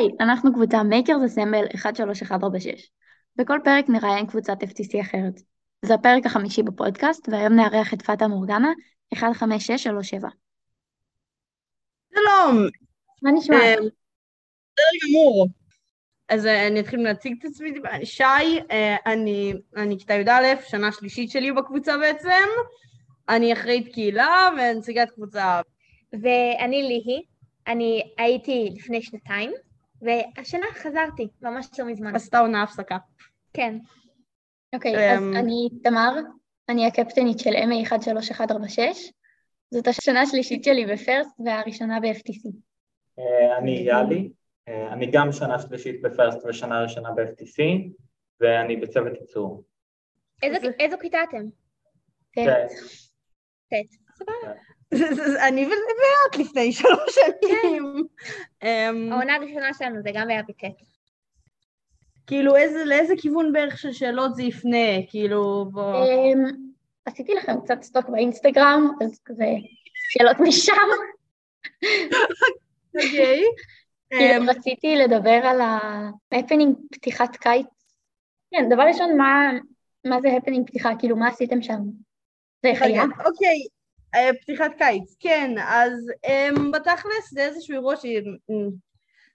היי, אנחנו קבוצה Makers Assemble 13146. בכל פרק נראיין קבוצת FTC אחרת. זה הפרק החמישי בפודקאסט, והיום נארח את פאטה מורגנה 15637. שלום. מה נשמע? אה, בסדר גמור. אז אה, אני אתחיל להציג את עצמי. שי, אה, אני, אני כיתה י"א, שנה שלישית שלי בקבוצה בעצם. אני אחראית קהילה ונציגת קבוצה. ואני ליהי, אני הייתי לפני שנתיים, והשנה חזרתי, ממש לא מזמן. עשתה עונה הפסקה. כן. אוקיי, אז אמ, אני תמר, אני הקפטנית של MA 13146. זאת השנה השלישית שלי בפרסט והראשונה ב-FTC. אה, אני יאלי, אה, אני גם שנה שלישית בפרסט ושנה ראשונה ב-FTC ואני בצוות ייצור. איזו, איזו כיתה אתם? כן. ט'. סבבה. אני ואת לפני שלוש שנים. אמ, העונה הראשונה שלנו זה גם היה בט'. כאילו, איזה- לאיזה כיוון בערך של שאלות זה יפנה? כאילו, בוא... אמ, עשיתי לכם קצת סטוק באינסטגרם, אז כזה שאלות משם. אוקיי. כאילו אמ, רציתי לדבר על ההפנינג פתיחת קיץ. כן, דבר ראשון, מה, זה הפנינג פתיחה? כאילו, מה עשיתם שם? זה? רגע, אוקיי, פתיחת קיץ, כן, אז um, בתכלס זה איזשהו אירוע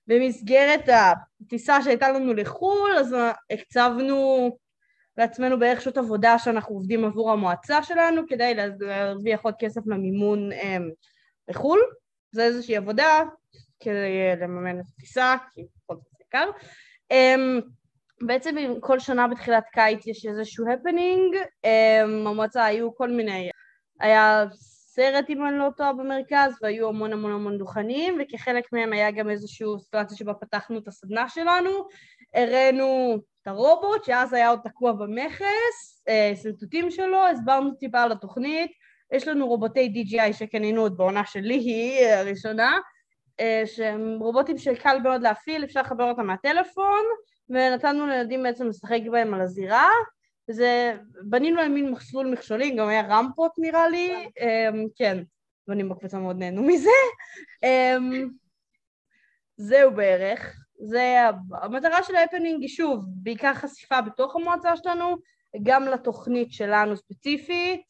שבמסגרת הטיסה שהייתה לנו לחו"ל, אז אה, הקצבנו לעצמנו בערך שעות עבודה שאנחנו עובדים עבור המועצה שלנו כדי לה- להרוויח עוד כסף למימון um, לחו"ל, זה איזושהי עבודה כדי לממן את הטיסה, כי בכל זאת זה יקר. Um, בעצם כל שנה בתחילת קיץ יש איזשהו הפנינג, המועצה היו כל מיני היה סרט אם אני לא טועה במרכז והיו המון המון המון דוכנים וכחלק מהם היה גם איזושהי סיטואציה שבה פתחנו את הסדנה שלנו. הראינו את הרובוט שאז היה עוד תקוע במכס, אה, שרטוטים שלו, הסברנו טיפה על התוכנית. יש לנו רובוטי DJI שקנינו עוד בעונה שלי היא הראשונה אה, שהם רובוטים שקל מאוד להפעיל, אפשר לחבר אותם מהטלפון ונתנו לילדים בעצם לשחק בהם על הזירה זה, בנינו להם מין מסלול מכשולים, גם היה רמפות נראה לי, אמ, כן, בנים בקבוצה מאוד נהנו מזה. אמ, זהו בערך, זה המטרה של ההפנינג היא שוב, בעיקר חשיפה בתוך המועצה שלנו, גם לתוכנית שלנו ספציפית,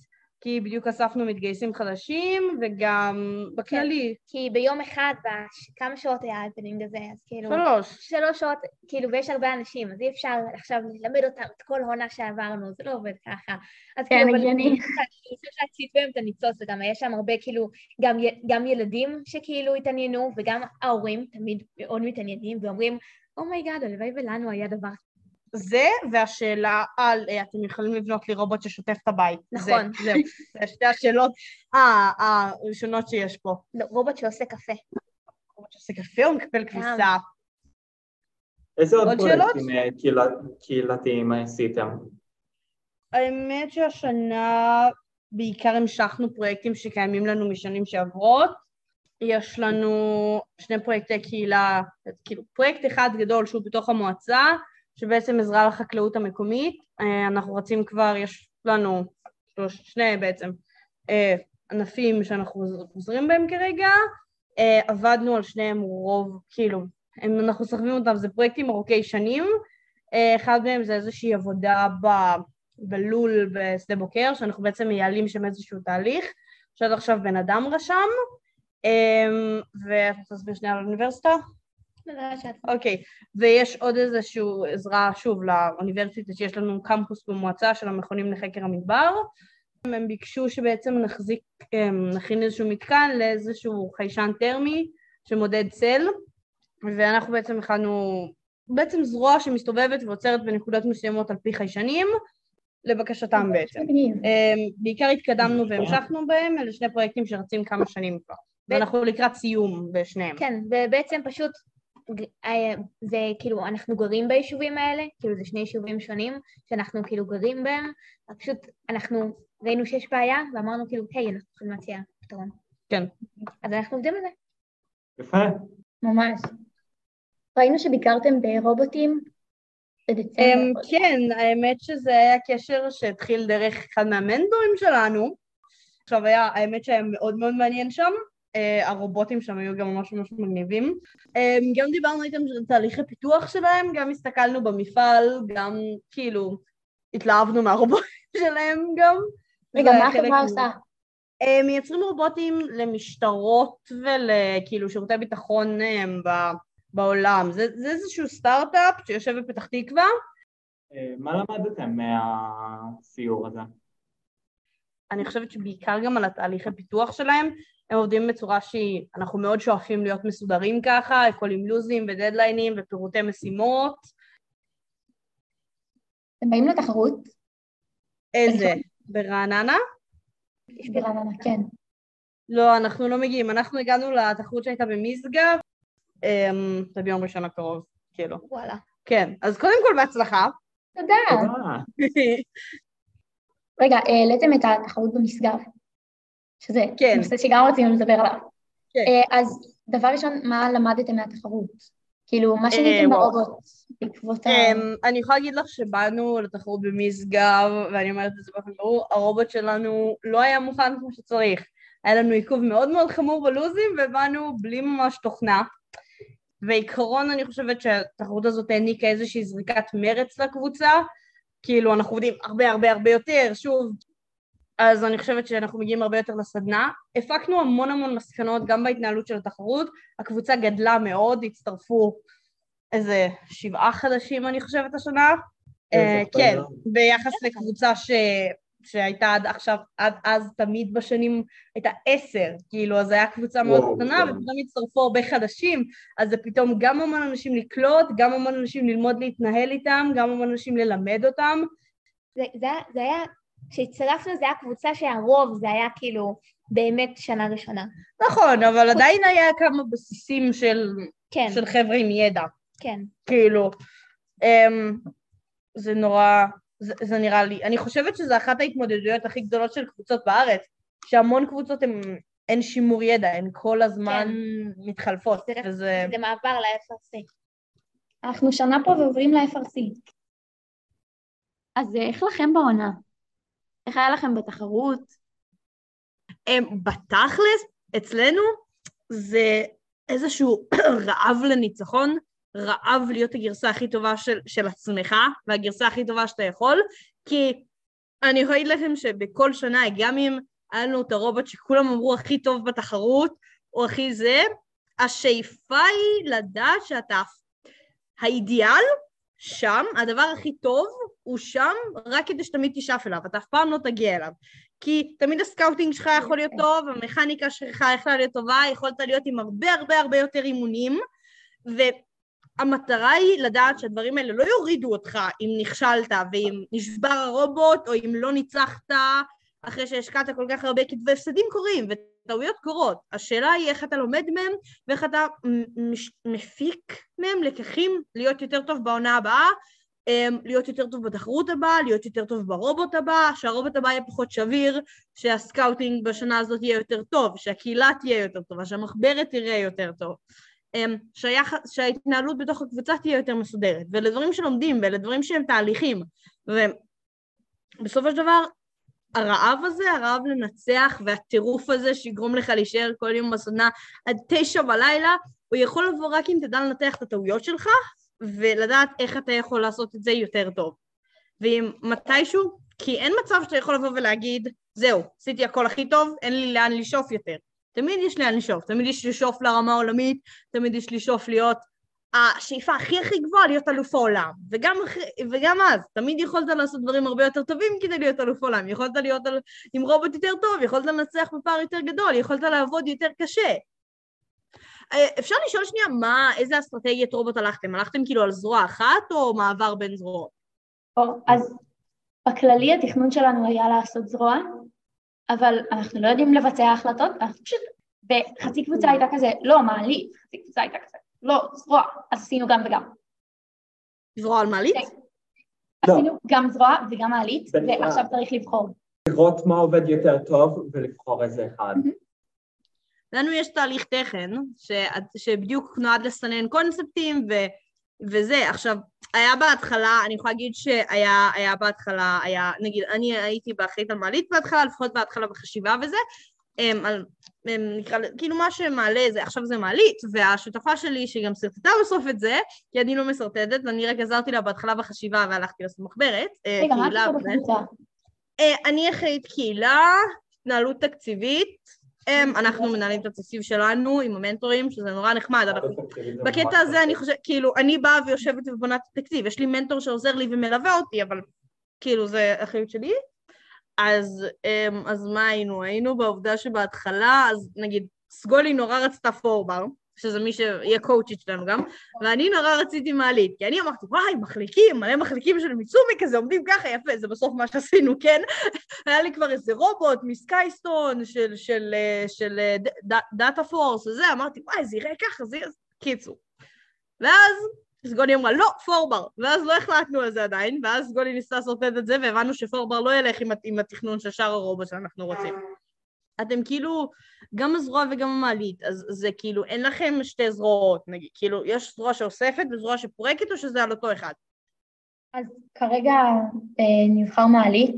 כי בדיוק אספנו מתגייסים חדשים, וגם בכללי, כי ביום אחד, בש... כמה שעות היה ההפנינג הזה, אז כאילו... שלוש. שלוש שעות, כאילו, ויש הרבה אנשים, אז אי אפשר עכשיו ללמד אותם את כל העונה שעברנו, זה לא עובד ככה. אז כן, כאילו, הגיוני. אני חושבת להציץ בהם את הניצוץ, וגם היה שם הרבה, כאילו, גם, גם ילדים שכאילו התעניינו, וגם ההורים תמיד מאוד מתעניינים, ואומרים, oh my god, הלוואי ולנו היה דבר זה, והשאלה על, אה, אתם יכולים לבנות לי רובוט ששוטף את הבית. נכון. זה, זהו, זה שתי השאלות אה, הראשונות שיש פה. לא, רובוט שעושה קפה. רובוט שעושה קפה או מקפל כביסה? איזה עוד? פרויקטים אה, קהילתיים עשיתם? האמת שהשנה בעיקר המשכנו פרויקטים שקיימים לנו משנים שעברות. יש לנו שני פרויקטי קהילה, כאילו פרויקט אחד גדול שהוא בתוך המועצה, שבעצם עזרה לחקלאות המקומית. אה, אנחנו רצים כבר, יש לנו שלוש, שני בעצם אה, ענפים שאנחנו עוזרים בהם כרגע. אה, עבדנו על שניהם רוב, כאילו, הם, אנחנו סוחבים אותם, זה פרויקטים ארוכי שנים. אחד מהם זה איזושהי עבודה ב... בלול בשדה בוקר, שאנחנו בעצם מייעלים שם איזשהו תהליך, שעד עכשיו בן אדם רשם, רוצה להסביר שנייה על האוניברסיטה? אוקיי, ויש עוד איזושהי עזרה, שוב, לאוניברסיטה שיש לנו קמפוס במועצה של המכונים לחקר המדבר. הם ביקשו שבעצם נחזיק, אמ, נכין איזשהו מתקן לאיזשהו חיישן טרמי שמודד צל, ואנחנו בעצם הכנו בעצם זרוע שמסתובבת ועוצרת בנקודות מסוימות על פי חיישנים, לבקשתם בעצם. מגניב. אמ, בעיקר התקדמנו והמשכנו בהם, אלה שני פרויקטים שרצים כמה שנים כבר. ואנחנו לקראת סיום בשניהם. כן, ובעצם פשוט, זה כאילו, אנחנו גרים ביישובים האלה, כאילו זה שני יישובים שונים, שאנחנו כאילו גרים בהם, פשוט אנחנו ראינו שיש בעיה, ואמרנו כאילו, היי, אנחנו יכולים להציע פתרון. כן. אז אנחנו עובדים על זה. יפה. ממש. ראינו שביקרתם ברובוטים בדצמבר. אמ, כן, האמת שזה היה קשר שהתחיל דרך אחד מהמנטורים שלנו. עכשיו היה, האמת שהיה מאוד מאוד מעניין שם. אה, הרובוטים שם היו גם ממש ממש מגניבים. אה, גם דיברנו איתם על תהליכי פיתוח שלהם, גם הסתכלנו במפעל, גם כאילו התלהבנו מהרובוטים שלהם גם. רגע, מה החברה עושה? אה, מייצרים רובוטים למשטרות ולכאילו שירותי ביטחון ב- בעולם. זה, זה איזשהו סטארט-אפ שיושב בפתח תקווה. מה למדתם מהסיור הזה? אני חושבת שבעיקר גם על התהליכי פיתוח שלהם, הם עובדים בצורה שהיא, אנחנו מאוד שואפים להיות מסודרים ככה, הכל עם לוזים ודדליינים ופירוטי משימות. אתם באים לתחרות? איזה? ברעננה? יש ברעננה, כן. לא, אנחנו לא מגיעים. אנחנו הגענו לתחרות שהייתה במשגב, אמ, זה ביום ראשון הקרוב, כאילו. וואלה. כן, אז קודם כל בהצלחה. תודה. רגע, העליתם את התחרות במשגב, שזה כן. נושא שגם רצינו לדבר עליו. כן. אה, אז דבר ראשון, מה למדתם מהתחרות? כאילו, מה שיניתם וואו. ברובוט בעקבות ה... אמ, אני יכולה להגיד לך שבאנו לתחרות במשגב, ואני אומרת את זה באופן ברור, הרובוט שלנו לא היה מוכן כמו שצריך. היה לנו עיכוב מאוד מאוד חמור בלוזים, ובאנו בלי ממש תוכנה. בעיקרון אני חושבת שהתחרות הזאת העניקה איזושהי זריקת מרץ לקבוצה, כאילו אנחנו עובדים הרבה הרבה הרבה יותר, שוב, אז אני חושבת שאנחנו מגיעים הרבה יותר לסדנה. הפקנו המון המון מסקנות גם בהתנהלות של התחרות, הקבוצה גדלה מאוד, הצטרפו איזה שבעה חדשים אני חושבת השנה. אה, כן. ביחס לקבוצה ש... שהייתה עד עכשיו, עד אז תמיד בשנים הייתה עשר, כאילו, אז היה קבוצה מאוד וואו, קטנה, כן. ופתאום הצטרפו הרבה חדשים, אז זה פתאום גם המון אנשים לקלוט, גם המון אנשים ללמוד להתנהל איתם, גם המון אנשים ללמד אותם. זה, זה, זה היה, כשהצטרפנו זה היה קבוצה שהרוב זה היה כאילו באמת שנה ראשונה. נכון, אבל עדיין היה כמה בסיסים של, כן, של חבר'ה עם ידע. כן. כאילו, um, זה נורא, זה, זה נראה לי, אני חושבת שזו אחת ההתמודדויות הכי גדולות של קבוצות בארץ, שהמון קבוצות הן, אין שימור ידע, הן כל הזמן מתחלפות, זה, וזה, זה מעבר ל-FRC. אנחנו שנה פה ועוברים ל-FRC. אז אה, איך לכם בעונה? איך היה לכם בתחרות? הם, בתכלס, אצלנו, זה איזשהו רעב לניצחון, רעב להיות הגרסה הכי טובה של, של עצמך, והגרסה הכי טובה שאתה יכול, כי אני יכולה להגיד לכם שבכל שנה, גם אם היה לנו את הרובוט שכולם אמרו הכי טוב בתחרות, או הכי זה, השאיפה היא לדעת שאתה... האידיאל שם, הדבר הכי טוב הוא שם, רק כדי שתמיד תשאף אליו, אתה אף פעם לא תגיע אליו. כי תמיד הסקאוטינג שלך יכול להיות טוב, המכניקה שלך יכולה להיות טובה, יכולת להיות עם הרבה הרבה הרבה יותר אימונים, והמטרה היא לדעת שהדברים האלה לא יורידו אותך אם נכשלת, ואם נשבר הרובוט, או אם לא ניצחת אחרי שהשקעת כל כך הרבה כי הפסדים קורים, וטעויות קורות. השאלה היא איך אתה לומד מהם, ואיך אתה מפיק מהם לקחים להיות יותר טוב בעונה הבאה, אמ, להיות יותר טוב בתחרות הבאה, להיות יותר טוב ברובוט הבא, שהרובוט הבא יהיה פחות שביר, שהסקאוטינג בשנה הזאת יהיה יותר טוב, שהקהילה תהיה יותר טובה, שהמחברת תראה יותר טוב, שהיח... שההתנהלות בתוך הקבוצה תהיה יותר מסודרת, ואלה דברים שלומדים, ואלה דברים שהם תהליכים, ובסופו של דבר הרעב הזה, הרעב לנצח והטירוף הזה שיגרום לך להישאר כל יום בסדנה עד תשע בלילה, הוא יכול לבוא רק אם תדע לנתח את הטעויות שלך ולדעת איך אתה יכול לעשות את זה יותר טוב. ואם מתישהו, כי אין מצב שאתה יכול לבוא ולהגיד, זהו, עשיתי הכל הכי טוב, אין לי לאן לשאוף יותר. תמיד יש לאן לשאוף, תמיד יש לשאוף לרמה העולמית, תמיד יש לשאוף להיות השאיפה הכי הכי גבוהה להיות אלוף העולם, וגם, וגם אז, תמיד יכולת לעשות דברים הרבה יותר טובים כדי להיות אלוף עולם, יכולת להיות על, עם רובוט יותר טוב, יכולת לנצח בפער יותר גדול, יכולת לעבוד יותר קשה. אה, אפשר לשאול שנייה מה, איזה אסטרטגיית רובוט הלכתם? הלכתם כאילו על זרוע אחת או מעבר בין זרועות? אז בכללי התכנון שלנו היה לעשות זרוע, אבל אנחנו לא יודעים לבצע החלטות, אנחנו פשוט, בחצי קבוצה הייתה כזה, לא, מעלית, חצי קבוצה הייתה כזה, לא, זרוע, אז עשינו גם וגם. זרוע על מעלית? כן. לא. עשינו גם זרוע וגם מעלית. ועכשיו צריך לבחור. לראות מה עובד יותר טוב ולבחור איזה אחד. לנו יש תהליך תכן, ש... שבדיוק נועד לסנן קונספטים ו... וזה. עכשיו, היה בהתחלה, אני יכולה להגיד שהיה היה בהתחלה, היה, נגיד, אני הייתי באחראית על מעלית בהתחלה, לפחות בהתחלה בחשיבה וזה, אמ, על, אמ, נקרא, כאילו מה שמעלה זה, עכשיו זה מעלית, והשותפה שלי שהיא גם סרטטה בסוף את זה, כי אני לא משרטטת, ואני רק עזרתי לה בהתחלה בחשיבה והלכתי לעשות מחברת, אה, רגע, מה את עושה. בקבוצה? אני אחראית קהילה, התנהלות תקציבית, אמ, אנחנו מנהלים את התקציב שלנו עם המנטורים, שזה נורא נחמד, אנחנו בקטע הזה אני חושבת, כאילו, אני באה ויושבת ובונה את התקציב, יש לי מנטור שעוזר לי ומלווה אותי, אבל כאילו זה אחריות שלי. אז, אמ, אז מה היינו? היינו בעובדה שבהתחלה, אז נגיד, סגולי נורא רצתה פורבר, שזה מי שיהיה קואוצ'ית שלנו גם, ואני נורא רציתי מעלית, כי אני אמרתי, וואי, מחליקים, מלא מחליקים של מיצומי כזה, עומדים ככה, יפה, זה בסוף מה שעשינו, כן? היה לי כבר איזה רובוט מסקייסטון, של, של, אה, של אה, ד- ד- דאטה פורס וזה, אמרתי, וואי, זה יראה ככה, זה יראה... קיצור. ואז סגולי אמרה, לא, פורבר. ואז לא החלטנו על זה עדיין, ואז סגולי ניסתה לעשות את זה, והבנו שפורבר לא ילך עם, עם התכנון של שאר הרובוט שאנחנו רוצים. אתם כאילו, גם הזרוע וגם המעלית, אז זה כאילו, אין לכם שתי זרועות, נגיד, כאילו, יש זרוע שאוספת וזרוע שפורקת, או שזה על אותו אחד? אז כרגע אה, נבחר מעלית.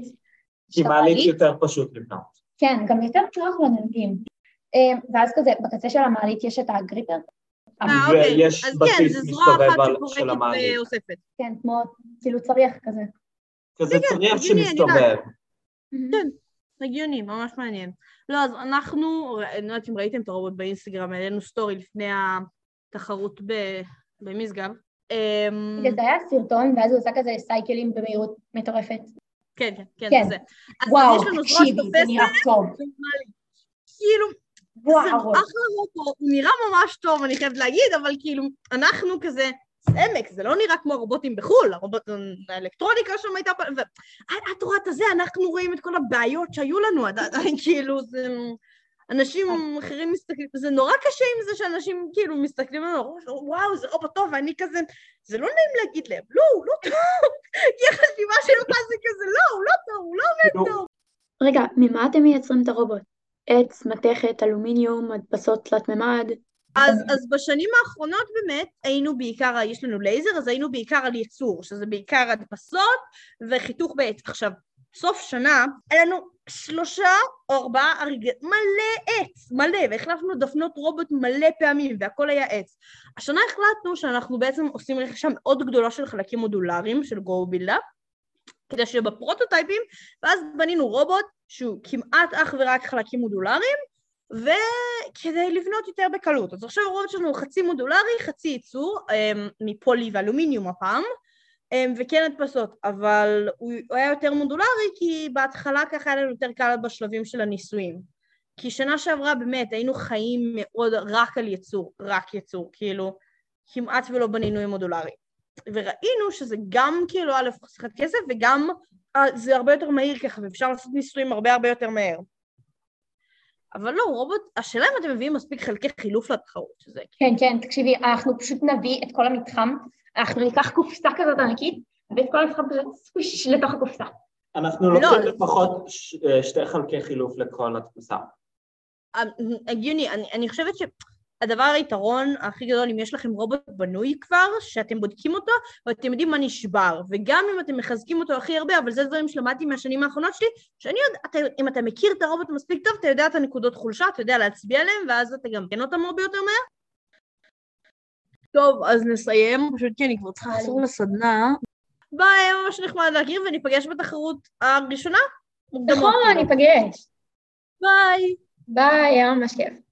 כי מעלית יותר פשוט לבנות. כן, גם יותר נוח לנהגים. אה, ואז כזה, בקצה של המעלית יש את הגריפר. אה, אוקיי. ויש אז בסיס כן, זה זרוע אחת שפורקת. ואוספת. כן, כמו כאילו צריח כזה. כזה כן, צריח שמסתובב. כן. הגיוני, ממש מעניין. לא, אז אנחנו, אני לא יודעת אם ראיתם את הרובוט באינסטגרם, העלינו סטורי לפני התחרות ב- במשגב. אמ, זה היה סרטון, ואז הוא עושה כזה סייקלים במהירות מטורפת. כן, כן, כן, כן. זה וואו, תקשיבי, זה נראה טוב. כאילו, זה. אחלה רובוט, הוא נראה ממש טוב, אני חייבת להגיד, אבל כאילו, אנחנו כזה, עמק, זה לא נראה כמו הרובוטים בחו"ל, הרובוט, האלקטרוניקה שם הייתה, פ- ו... את רואה את הזה, אנחנו רואים את כל הבעיות שהיו לנו, כאילו, זה... אנשים אחרים מסתכלים, זה נורא קשה עם זה שאנשים כאילו מסתכלים עלינו, וואו, זה רובוט טוב, ואני כזה, זה לא נעים להגיד להם, לא, הוא לא טוב, כי החשיבה שלך זה כזה, לא, הוא לא טוב, הוא לא עומד כאילו, טוב. רגע, ממה אתם מייצרים את הרובוט? עץ, מתכת, אלומיניום, מדפסות תלת מימד? אז, אז בשנים האחרונות באמת היינו בעיקר, יש לנו לייזר, אז היינו בעיקר על ייצור, שזה בעיקר הדפסות וחיתוך בעץ. עכשיו, סוף שנה, היה לנו שלושה או ארבעה אריגי, מלא עץ, מלא, והחלפנו דפנות רובוט מלא פעמים, והכל היה עץ. השנה החלטנו שאנחנו בעצם עושים רכישה מאוד גדולה של חלקים מודולריים, של גו בילדה, כדי שבפרוטוטייפים, ואז בנינו רובוט שהוא כמעט אך ורק חלקים מודולריים, וכדי לבנות יותר בקלות. אז עכשיו הרובוט שלנו הוא חצי מודולרי, חצי ייצור, אמ, מפולי ואלומיניום הפעם, אמ, וכן הדפסות, אבל הוא היה יותר מודולרי כי בהתחלה ככה היה לנו יותר קל בשלבים של הניסויים. כי שנה שעברה באמת היינו חיים מאוד רק על ייצור, רק ייצור, כאילו כמעט ולא בנינו עם מודולרי. וראינו שזה גם כאילו א' חסכת כסף וגם אה, זה הרבה יותר מהיר ככה ואפשר לעשות ניסויים הרבה הרבה יותר מהר. אבל לא, רובוט, השאלה אם אתם מביאים מספיק חלקי חילוף לתחרות, שזה כן, כן, תקשיבי, אנחנו פשוט נביא את כל המתחם, אנחנו ניקח קופסה כזאת ענקית, ואת כל המתחם כזה סוויש לתוך הקופסה. אנחנו לא, לוקחים אז- לפחות ש- אה, שתי חלקי חילוף לכל התפוסה. הגיוני, אני, אני חושבת שהדבר היתרון הכי גדול, אם יש לכם רובוט בנוי כבר, שאתם בודקים אותו, ואתם יודעים מה נשבר, וגם אם אתם מחזקים אותו הכי הרבה, אבל זה דברים שלמדתי מהשנים האחרונות שלי, שאני יודע, אתה, אם אתה מכיר את הרובוט מספיק טוב, אתה יודע את הנקודות חולשה, אתה יודע להצביע עליהם, ואז אתה גם כן אותם הרבה יותר מהר. טוב, אז נסיים, פשוט כי אני כבר צריכה לחזור לסדנה. ביי, היה ממש נחמד להכיר, וניפגש בתחרות הראשונה. נכון, כאילו. ניפגש. ביי. ביי, היה ממש כיף.